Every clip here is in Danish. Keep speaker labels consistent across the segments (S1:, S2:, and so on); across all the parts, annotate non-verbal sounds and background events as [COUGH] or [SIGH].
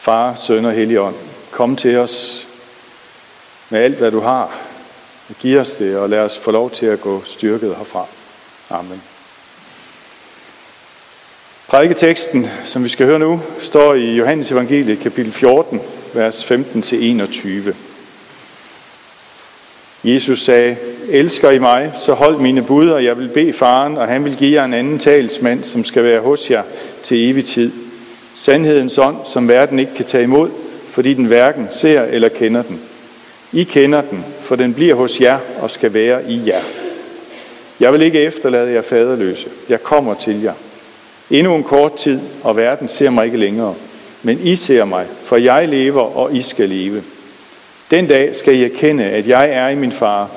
S1: Far, Søn og Helligånd, kom til os med alt, hvad du har. Giv os det, og lad os få lov til at gå styrket herfra. Amen. Prædiketeksten, som vi skal høre nu, står i Johannes Evangeliet, kapitel 14, vers 15-21. Jesus sagde, elsker I mig, så hold mine bud, og jeg vil bede faren, og han vil give jer en anden talsmand, som skal være hos jer til evig tid. Sandhedens ånd, som verden ikke kan tage imod, fordi den hverken ser eller kender den. I kender den, for den bliver hos jer og skal være i jer. Jeg vil ikke efterlade jer faderløse. Jeg kommer til jer. Endnu en kort tid, og verden ser mig ikke længere. Men I ser mig, for jeg lever, og I skal leve. Den dag skal I erkende, at jeg er i min far,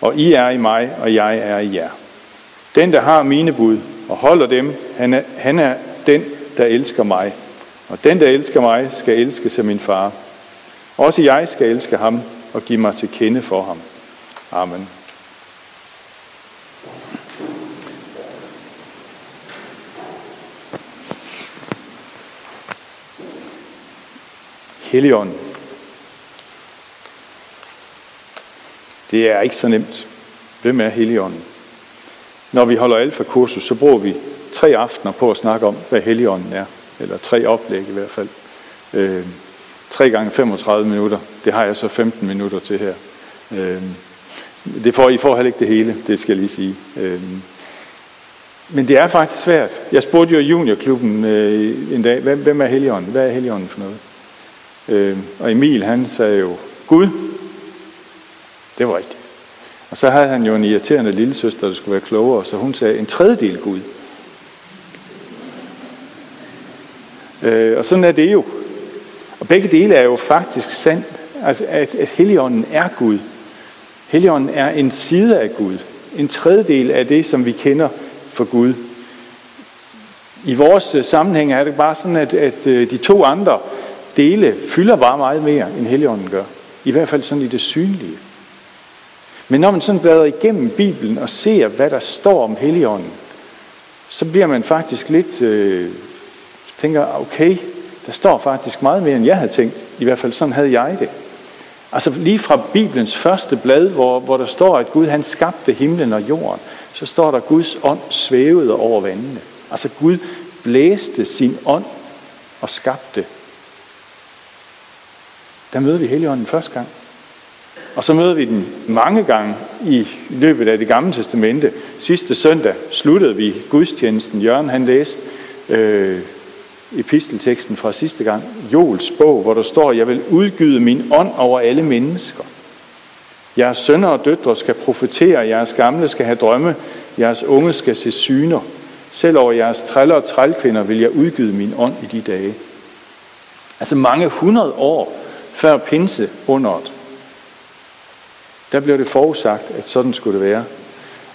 S1: og I er i mig, og jeg er i jer. Den, der har mine bud og holder dem, han er, han er den, der elsker mig. Og den, der elsker mig, skal elske som min far. Også jeg skal elske ham og give mig til kende for ham. Amen. Helligånden. Det er ikke så nemt. Hvem er Helligånden? Når vi holder alfa-kursus, så bruger vi tre aftener på at snakke om, hvad Helligånden er. Eller tre oplæg i hvert fald. Øh, 3 gange 35 minutter. Det har jeg så 15 minutter til her. Øh, det får, I får heller ikke det hele, det skal jeg lige sige. Øh, men det er faktisk svært. Jeg spurgte jo juniorklubben øh, en dag, hvem, hvem er Helligånden? Hvad er Helligånden for noget? Øh, og Emil, han sagde jo, Gud. Det var rigtigt. Og så havde han jo en irriterende lille søster, der skulle være klogere, så hun sagde, en tredjedel Gud. Øh, og sådan er det jo. Og begge dele er jo faktisk sandt, altså at, at Helligånden er Gud. Helligånden er en side af Gud. En tredjedel af det, som vi kender for Gud. I vores øh, sammenhæng er det bare sådan, at, at øh, de to andre dele fylder bare meget mere, end Helligånden gør. I hvert fald sådan i det synlige. Men når man sådan bladrer igennem Bibelen og ser, hvad der står om Helligånden, så bliver man faktisk lidt, øh, tænker, okay, der står faktisk meget mere, end jeg havde tænkt. I hvert fald sådan havde jeg det. Altså lige fra Bibelens første blad, hvor, hvor der står, at Gud han skabte himlen og jorden, så står der, at Guds ånd svævede over vandene. Altså Gud blæste sin ånd og skabte. Der møder vi Helligånden første gang. Og så møder vi den mange gange i løbet af det gamle testamente. Sidste søndag sluttede vi gudstjenesten. Jørgen han læste øh, epistelteksten fra sidste gang, Jols bog, hvor der står, jeg vil udgyde min ånd over alle mennesker. Jeres sønner og døtre skal profetere, jeres gamle skal have drømme, jeres unge skal se syner. Selv over jeres træller og trælkvinder vil jeg udgyde min ånd i de dage. Altså mange hundrede år før pinse underet, der blev det forudsagt, at sådan skulle det være.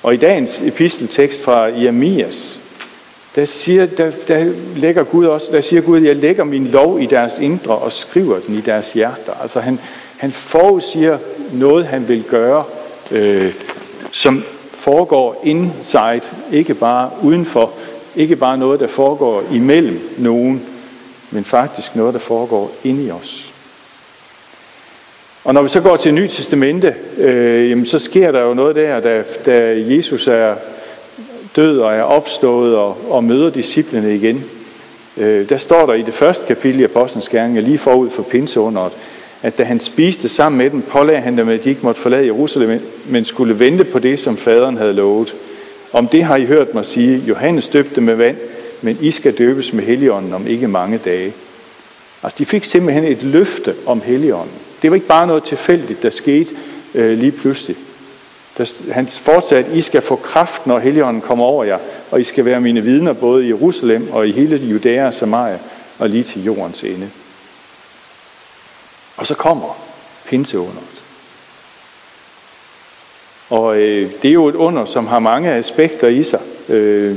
S1: Og i dagens episteltekst fra Jeremias, der, siger, der, der lægger Gud også, der siger Gud, jeg lægger min lov i deres indre og skriver den i deres hjerter. Altså han, han forudsiger noget, han vil gøre, øh, som foregår inside, ikke bare udenfor, ikke bare noget, der foregår imellem nogen, men faktisk noget, der foregår inde i os. Og når vi så går til Nyt Testamente, øh, jamen, så sker der jo noget der, da, da Jesus er død og er opstået og, og møder disciplene igen. Øh, der står der i det første kapitel i Apostlenes Gerninger, lige forud for pinseunderet, at da han spiste sammen med dem, pålagde han dem, at de ikke måtte forlade Jerusalem, men skulle vente på det, som faderen havde lovet. Om det har I hørt mig sige, Johannes døbte med vand, men I skal døbes med Helligånden om ikke mange dage. Altså de fik simpelthen et løfte om Helligånden. Det var ikke bare noget tilfældigt, der skete øh, lige pludselig. Der, han fortsatte, at I skal få kraft, når Helligånden kommer over jer, og I skal være mine vidner både i Jerusalem og i hele Judæa og Samaria og lige til jordens ende. Og så kommer pinseunderet. Og øh, det er jo et under, som har mange aspekter i sig. Øh,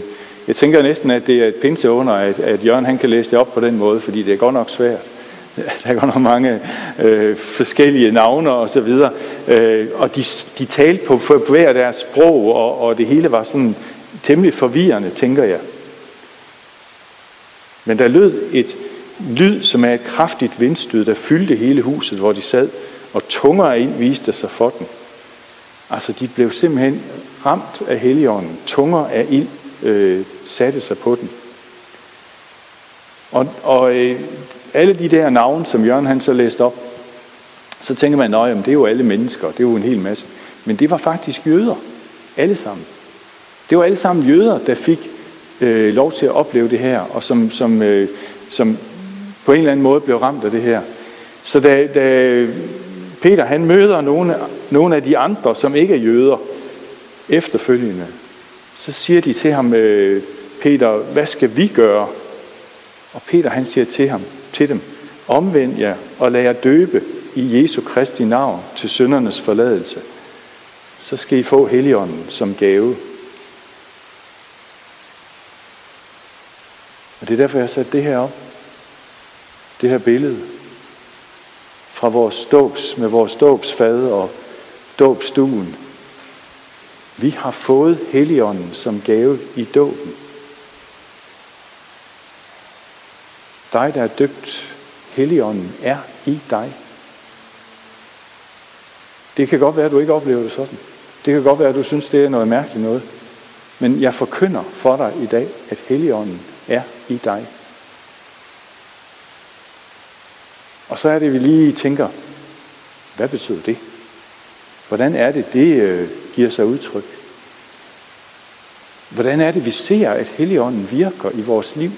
S1: jeg tænker næsten, at det er et pinseunder, at, at Jørgen han kan læse det op på den måde, fordi det er godt nok svært. [LAUGHS] Der er godt nok mange øh, forskellige navne og så videre. Øh, og de, de talte på, på hver deres sprog, og, og det hele var sådan temmelig forvirrende, tænker jeg. Men der lød et lyd, som er et kraftigt vindstød, der fyldte hele huset, hvor de sad, og tunger ind viste sig for dem. Altså, de blev simpelthen ramt af heligånden. Tunger af ild øh, satte sig på dem. Og, og øh, alle de der navne, som Jørgen han så læste op, så tænker man, at det er jo alle mennesker, det er jo en hel masse. Men det var faktisk jøder, alle sammen. Det var alle sammen jøder, der fik øh, lov til at opleve det her, og som, som, øh, som på en eller anden måde blev ramt af det her. Så da, da Peter han møder nogle, nogle af de andre, som ikke er jøder, efterfølgende, så siger de til ham, øh, Peter, hvad skal vi gøre? Og Peter han siger til ham, til dem, omvend jer og lad jer døbe i Jesu Kristi navn til søndernes forladelse. Så skal I få Helligånden som gave. Og det er derfor, jeg har sat det her op. Det her billede fra vores dåbs, med vores dåbsfad og dåbstuen. Vi har fået Helligånden som gave i dåben. Dig, der er døbt, Helligånden er i dig. Det kan godt være, at du ikke oplever det sådan. Det kan godt være, at du synes, det er noget mærkeligt noget. Men jeg forkynder for dig i dag, at Helligånden er i dig. Og så er det, vi lige tænker, hvad betyder det? Hvordan er det, det øh, giver sig udtryk? Hvordan er det, vi ser, at Helligånden virker i vores liv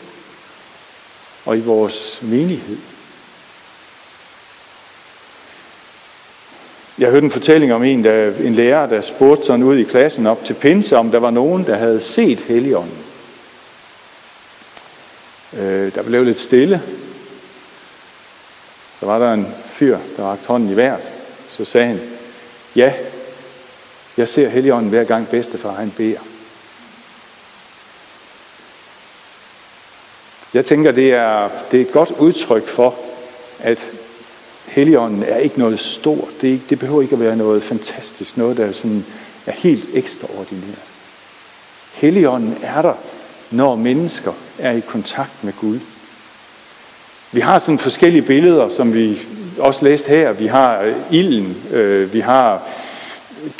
S1: og i vores menighed? Jeg hørte en fortælling om en, der, en lærer, der spurgte sådan ud i klassen op til pinse, om der var nogen, der havde set Helligånden. Øh, der blev lidt stille. Så var der en fyr, der rakte hånden i vejret. Så sagde han, ja, jeg ser Helligånden hver gang bedstefar han beder. Jeg tænker, det er, det er et godt udtryk for, at Helligånden er ikke noget stort. Det, ikke, det behøver ikke at være noget fantastisk, noget der er, sådan, er helt ekstraordinært. Helligånden er der, når mennesker er i kontakt med Gud. Vi har sådan forskellige billeder, som vi også læste her. Vi har øh, ilden, øh, vi har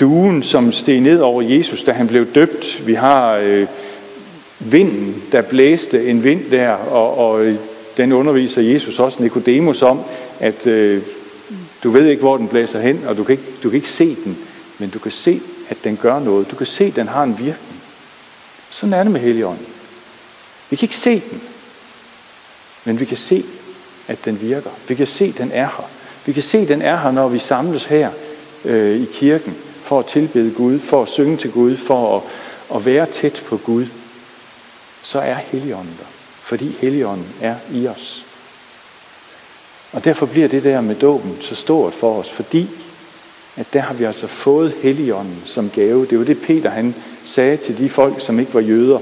S1: duen, som steg ned over Jesus, da han blev døbt. Vi har øh, vinden, der blæste en vind der, og, og øh, den underviser Jesus også Nikodemus om, at øh, du ved ikke, hvor den blæser hen, og du kan, ikke, du kan ikke se den, men du kan se, at den gør noget. Du kan se, at den har en virkning. Sådan er det med Helligånden. Vi kan ikke se den, men vi kan se, at den virker. Vi kan se, at den er her. Vi kan se, at den er her, når vi samles her øh, i kirken for at tilbede Gud, for at synge til Gud, for at, at være tæt på Gud. Så er Helligånden der, fordi Helligånden er i os. Og derfor bliver det der med dåben så stort for os, fordi at der har vi altså fået Helligånden som gave. Det var det Peter han sagde til de folk, som ikke var jøder.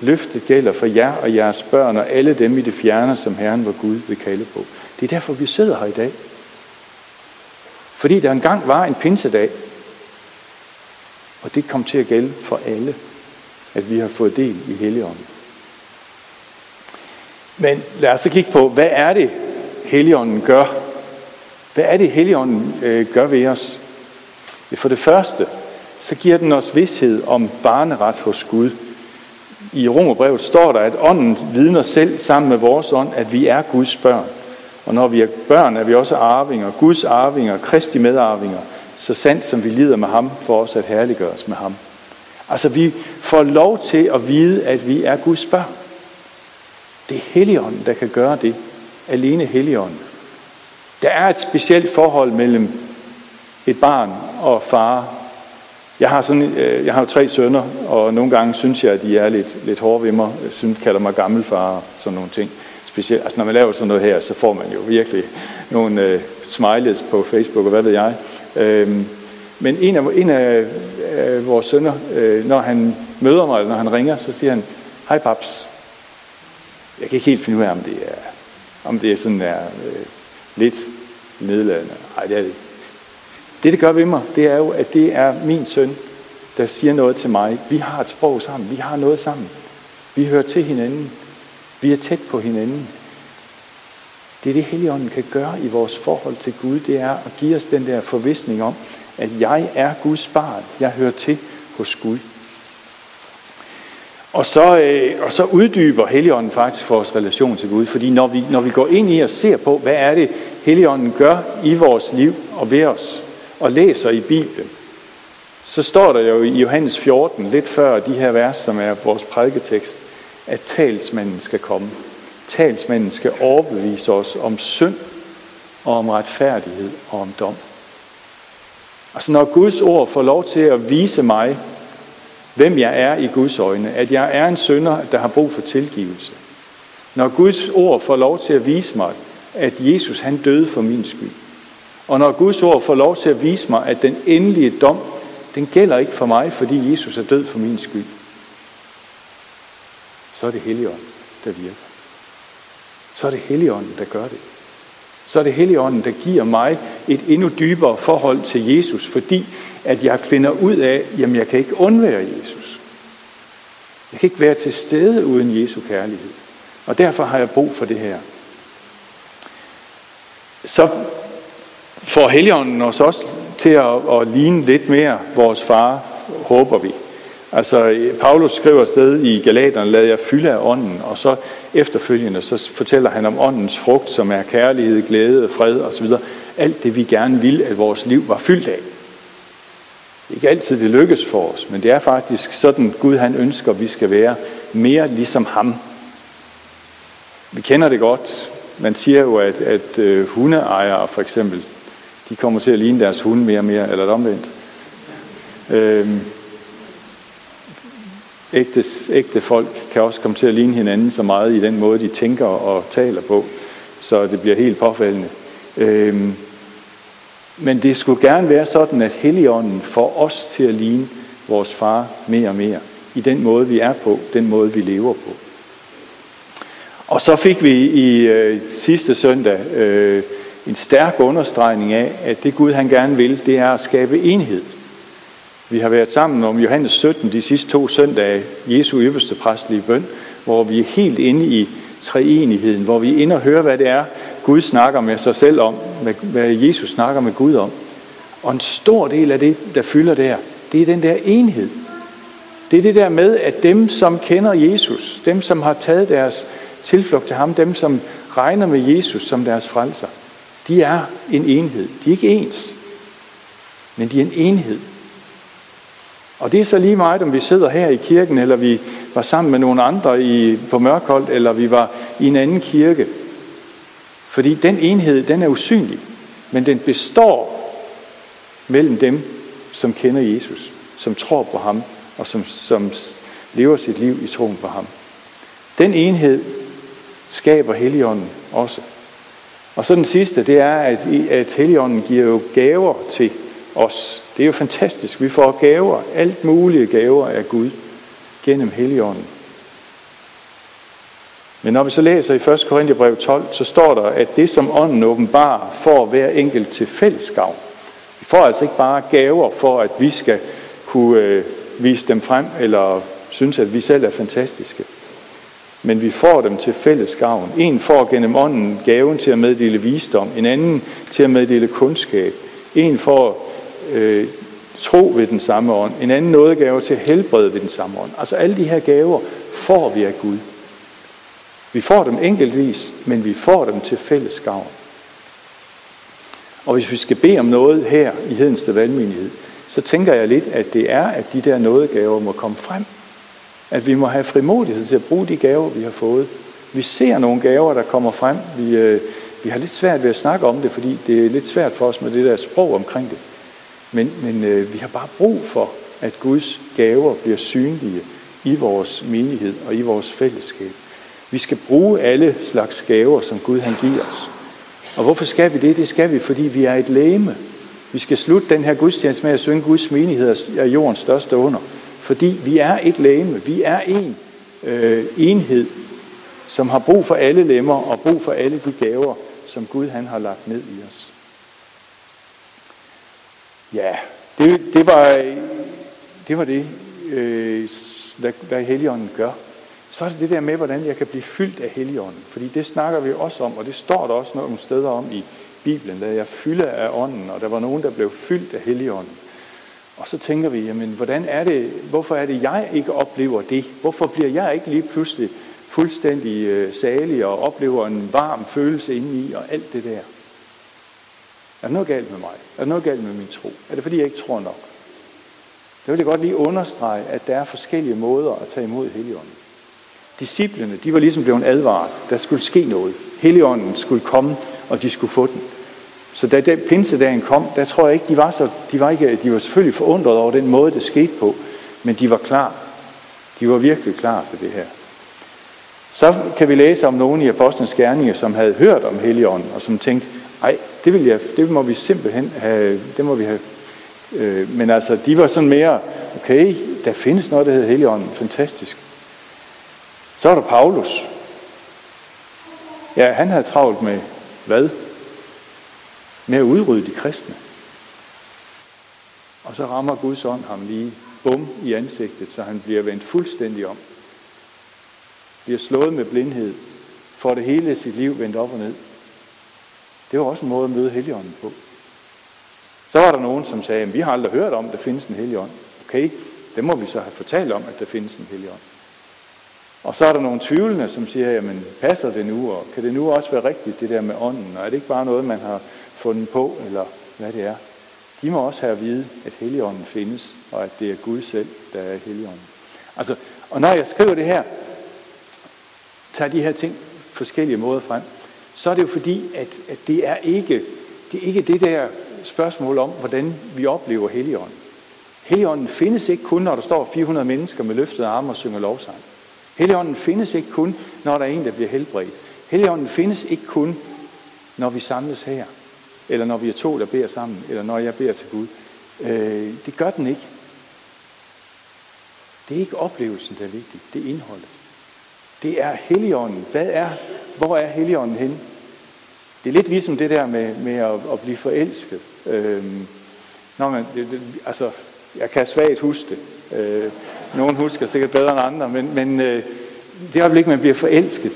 S1: Løftet gælder for jer og jeres børn og alle dem i det fjerne, som Herren var Gud vil kalde på. Det er derfor, vi sidder her i dag. Fordi der engang var en pinsedag, og det kom til at gælde for alle, at vi har fået del i Helligånden. Men lad os så kigge på, hvad er det, Helligånden gør? Hvad er det, Helligånden øh, gør ved os? For det første, så giver den os vidshed om barneret hos Gud. I Romerbrevet står der, at ånden vidner selv sammen med vores ånd, at vi er Guds børn. Og når vi er børn, er vi også arvinger, Guds arvinger, Kristi medarvinger, så sandt som vi lider med ham, for os at herliggøres med ham. Altså vi får lov til at vide, at vi er Guds børn. Det er Helligånden, der kan gøre det. Alene Helligånden. Der er et specielt forhold mellem et barn og far jeg har, sådan, øh, jeg har jo tre sønner, og nogle gange synes jeg, at de er lidt, lidt hårde ved mig. Jeg synes, kalder mig gammelfar og sådan nogle ting. Specielt, altså når man laver sådan noget her, så får man jo virkelig nogle øh, smileys på Facebook, og hvad ved jeg. Øhm, men en af, en af øh, vores sønner, øh, når han møder mig, eller når han ringer, så siger han, hej paps. Jeg kan ikke helt finde ud af, om det er, om det er sådan er, øh, lidt nedladende. Nej, det er det. Det, det gør ved mig, det er jo, at det er min søn, der siger noget til mig. Vi har et sprog sammen. Vi har noget sammen. Vi hører til hinanden. Vi er tæt på hinanden. Det er det, Helligånden kan gøre i vores forhold til Gud, det er at give os den der forvisning om, at jeg er Guds barn. Jeg hører til hos Gud. Og så, øh, og så uddyber Helligånden faktisk vores relation til Gud, fordi når vi, når vi går ind i og ser på, hvad er det, Helligånden gør i vores liv og ved os, og læser i Bibelen, så står der jo i Johannes 14, lidt før de her vers, som er vores prædiketekst, at talsmanden skal komme. Talsmanden skal overbevise os om synd og om retfærdighed og om dom. Altså når Guds ord får lov til at vise mig, hvem jeg er i Guds øjne, at jeg er en synder, der har brug for tilgivelse. Når Guds ord får lov til at vise mig, at Jesus han døde for min skyld. Og når Guds ord får lov til at vise mig, at den endelige dom, den gælder ikke for mig, fordi Jesus er død for min skyld. Så er det Helligånden, der virker. Så er det Helligånden, der gør det. Så er det Helligånden, der giver mig et endnu dybere forhold til Jesus, fordi at jeg finder ud af, jamen jeg kan ikke undvære Jesus. Jeg kan ikke være til stede uden Jesu kærlighed. Og derfor har jeg brug for det her. Så får Helligånden os også til at, at ligne lidt mere vores far, håber vi. Altså, Paulus skriver sted i Galaterne, lad jer fylde af ånden, og så efterfølgende, så fortæller han om åndens frugt, som er kærlighed, glæde, fred osv. Alt det, vi gerne vil, at vores liv var fyldt af. Ikke altid det lykkes for os, men det er faktisk sådan, Gud han ønsker, at vi skal være mere ligesom ham. Vi kender det godt. Man siger jo, at, at øh, hundeejere for eksempel, de kommer til at ligne deres hunde mere og mere, eller omvendt. Øhm, ægte, ægte folk kan også komme til at ligne hinanden så meget i den måde, de tænker og taler på, så det bliver helt påfaldende. Øhm, men det skulle gerne være sådan, at Helligånden får os til at ligne vores far mere og mere. I den måde, vi er på, den måde, vi lever på. Og så fik vi i øh, sidste søndag øh, en stærk understregning af, at det Gud han gerne vil, det er at skabe enhed. Vi har været sammen om Johannes 17 de sidste to søndage, Jesu øverste præstlige bøn, hvor vi er helt inde i treenigheden, hvor vi er inde og hører, hvad det er, Gud snakker med sig selv om, hvad Jesus snakker med Gud om. Og en stor del af det, der fylder der, det er den der enhed. Det er det der med, at dem, som kender Jesus, dem, som har taget deres tilflugt til ham, dem, som regner med Jesus som deres frelser, de er en enhed. De er ikke ens, men de er en enhed. Og det er så lige meget, om vi sidder her i kirken, eller vi var sammen med nogle andre i, på Mørkholdt, eller vi var i en anden kirke. Fordi den enhed, den er usynlig, men den består mellem dem, som kender Jesus, som tror på ham, og som, som lever sit liv i troen på ham. Den enhed skaber Helligånden også. Og så den sidste, det er, at, at Helligånden giver jo gaver til os. Det er jo fantastisk. Vi får gaver, alt mulige gaver af Gud gennem Helligånden. Men når vi så læser i 1. Korintherbrev 12, så står der, at det som ånden åbenbarer får hver enkelt til fællesskab. Vi får altså ikke bare gaver for, at vi skal kunne øh, vise dem frem, eller synes, at vi selv er fantastiske. Men vi får dem til fælles gavn. En får gennem ånden gaven til at meddele visdom, en anden til at meddele kundskab. En får øh, tro ved den samme ånd, en anden nådegave til helbred ved den samme ånd. Altså alle de her gaver får vi af Gud. Vi får dem enkeltvis, men vi får dem til fælles gavn. Og hvis vi skal bede om noget her i Hedensted Valgmenighed, så tænker jeg lidt, at det er, at de der nådegaver må komme frem. At vi må have frimodighed til at bruge de gaver, vi har fået. Vi ser nogle gaver, der kommer frem. Vi, øh, vi har lidt svært ved at snakke om det, fordi det er lidt svært for os med det der sprog omkring det. Men, men øh, vi har bare brug for, at Guds gaver bliver synlige i vores menighed og i vores fællesskab. Vi skal bruge alle slags gaver, som Gud han giver os. Og hvorfor skal vi det? Det skal vi, fordi vi er et læme. Vi skal slutte den her gudstjeneste med at synge Guds menighed er jordens største under. Fordi vi er et læme. Vi er en øh, enhed, som har brug for alle lemmer og brug for alle de gaver, som Gud han har lagt ned i os. Ja, det, det var det, var det øh, hvad, hvad Helligånden gør så er det det der med, hvordan jeg kan blive fyldt af Helligånden. Fordi det snakker vi også om, og det står der også nogle steder om i Bibelen, da jeg fylder af ånden, og der var nogen, der blev fyldt af Helligånden. Og så tænker vi, jamen, hvordan er det, hvorfor er det, jeg ikke oplever det? Hvorfor bliver jeg ikke lige pludselig fuldstændig øh, salig og oplever en varm følelse indeni og alt det der? Er der noget galt med mig? Er der noget galt med min tro? Er det fordi, jeg ikke tror nok? Det vil jeg godt lige understrege, at der er forskellige måder at tage imod Helligånden. Disciplerne, de var ligesom blevet advaret. Der skulle ske noget. Helligånden skulle komme, og de skulle få den. Så da den pinsedagen kom, der tror jeg ikke, de var så, de var, ikke, de var selvfølgelig forundret over den måde, det skete på, men de var klar. De var virkelig klar til det her. Så kan vi læse om nogle i Apostlenes Gerninger, som havde hørt om Helligånden, og som tænkte, ej, det, vil jeg, det må vi simpelthen have, det må vi have. Øh, men altså, de var sådan mere, okay, der findes noget, der hedder Helligånden, fantastisk. Så er der Paulus. Ja, han havde travlt med hvad? Med at udrydde de kristne. Og så rammer Guds ånd ham lige bum i ansigtet, så han bliver vendt fuldstændig om. Bliver slået med blindhed. Får det hele sit liv vendt op og ned. Det var også en måde at møde Helligånden på. Så var der nogen, som sagde, at vi har aldrig hørt om, at der findes en Helligånd. Okay, det må vi så have fortalt om, at der findes en Helligånd. Og så er der nogle tvivlende, som siger, jamen passer det nu, og kan det nu også være rigtigt, det der med ånden, og er det ikke bare noget, man har fundet på, eller hvad det er. De må også have at vide, at Helligånden findes, og at det er Gud selv, der er Helligånden. Altså, og når jeg skriver det her, tager de her ting forskellige måder frem, så er det jo fordi, at, at det, er ikke, det er ikke det der spørgsmål om, hvordan vi oplever Helligånden. Helligånden findes ikke kun, når der står 400 mennesker med løftede arme og synger lovsang. Helligånden findes ikke kun, når der er en, der bliver helbredt. Helligånden findes ikke kun, når vi samles her, eller når vi er to, der beder sammen, eller når jeg beder til Gud. Øh, det gør den ikke. Det er ikke oplevelsen, der er vigtig. Det er indholdet. Det er Helligånden. Hvad er, hvor er Helligånden henne? Det er lidt ligesom det der med, med at, at blive forelsket. Øh, når man, det, det, altså, jeg kan svagt huske det. Øh, nogen husker sikkert bedre end andre, men, men øh, det øjeblik, man bliver forelsket,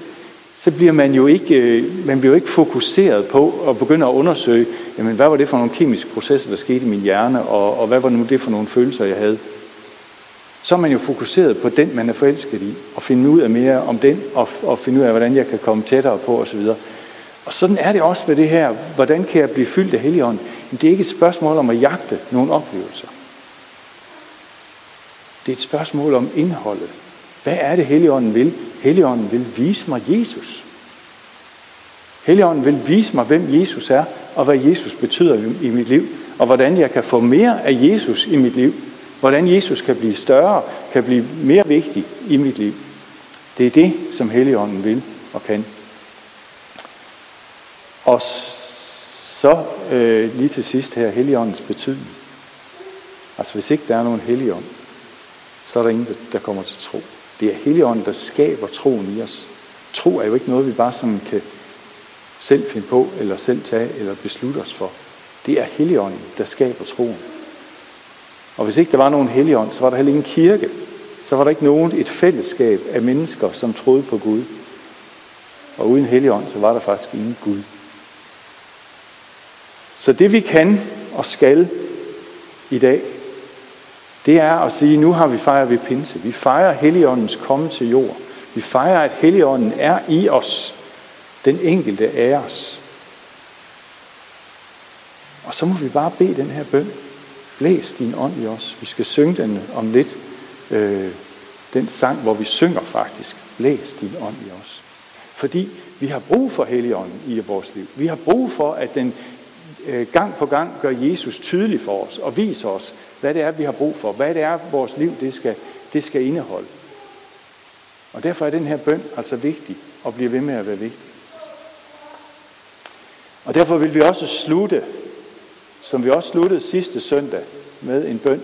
S1: så bliver man jo ikke, øh, man bliver jo ikke fokuseret på at begynde at undersøge, jamen, hvad var det for nogle kemiske processer, der skete i min hjerne, og, og hvad var nu det for nogle følelser, jeg havde. Så er man jo fokuseret på den, man er forelsket i, og finde ud af mere om den, og, og finde ud af, hvordan jeg kan komme tættere på osv. Og sådan er det også med det her, hvordan kan jeg blive fyldt af Helligånden? Det er ikke et spørgsmål om at jagte nogle oplevelser. Det er et spørgsmål om indholdet. Hvad er det, Helligånden vil? Helligånden vil vise mig Jesus. Helligånden vil vise mig, hvem Jesus er, og hvad Jesus betyder i mit liv, og hvordan jeg kan få mere af Jesus i mit liv. Hvordan Jesus kan blive større, kan blive mere vigtig i mit liv. Det er det, som Helligånden vil og kan. Og så øh, lige til sidst her, Helligåndens betydning. Altså hvis ikke der er nogen Helligånd, så er der ingen, der kommer til tro. Det er Helligånden, der skaber troen i os. Tro er jo ikke noget, vi bare sådan kan selv finde på, eller selv tage, eller beslutte os for. Det er Helligånden, der skaber troen. Og hvis ikke der var nogen Helligånd, så var der heller ingen kirke. Så var der ikke nogen et fællesskab af mennesker, som troede på Gud. Og uden Helligånd, så var der faktisk ingen Gud. Så det vi kan og skal i dag, det er at sige, nu har vi fejret ved pinse. Vi fejrer Helligåndens komme til jord. Vi fejrer, at Helligånden er i os. Den enkelte af os. Og så må vi bare bede den her bøn. Blæs din ånd i os. Vi skal synge den om lidt. Øh, den sang, hvor vi synger faktisk. Blæs din ånd i os. Fordi vi har brug for Helligånden i vores liv. Vi har brug for, at den øh, gang på gang gør Jesus tydelig for os og viser os, hvad det er, vi har brug for, hvad det er, vores liv det skal, det skal indeholde. Og derfor er den her bøn altså vigtig og bliver ved med at være vigtig. Og derfor vil vi også slutte, som vi også sluttede sidste søndag, med en bøn.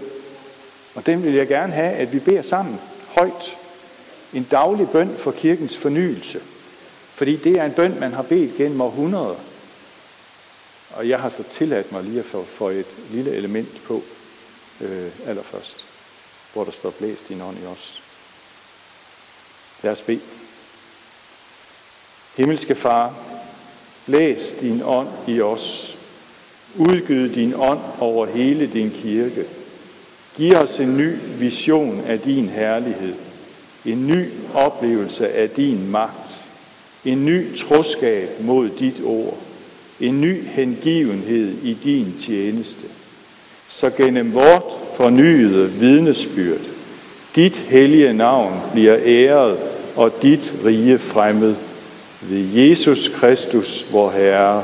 S1: Og den vil jeg gerne have, at vi beder sammen højt. En daglig bøn for kirkens fornyelse. Fordi det er en bøn, man har bedt gennem århundreder. Og jeg har så tilladt mig lige at få, få et lille element på øh, allerførst, hvor der står blæst din ånd i os. Lad os bede. Himmelske Far, blæs din ånd i os. Udgyd din ånd over hele din kirke. Giv os en ny vision af din herlighed. En ny oplevelse af din magt. En ny troskab mod dit ord. En ny hengivenhed i din tjeneste. Så gennem vort fornyede vidnesbyrd, dit hellige navn bliver æret og dit rige fremmed ved Jesus Kristus, vor Herre.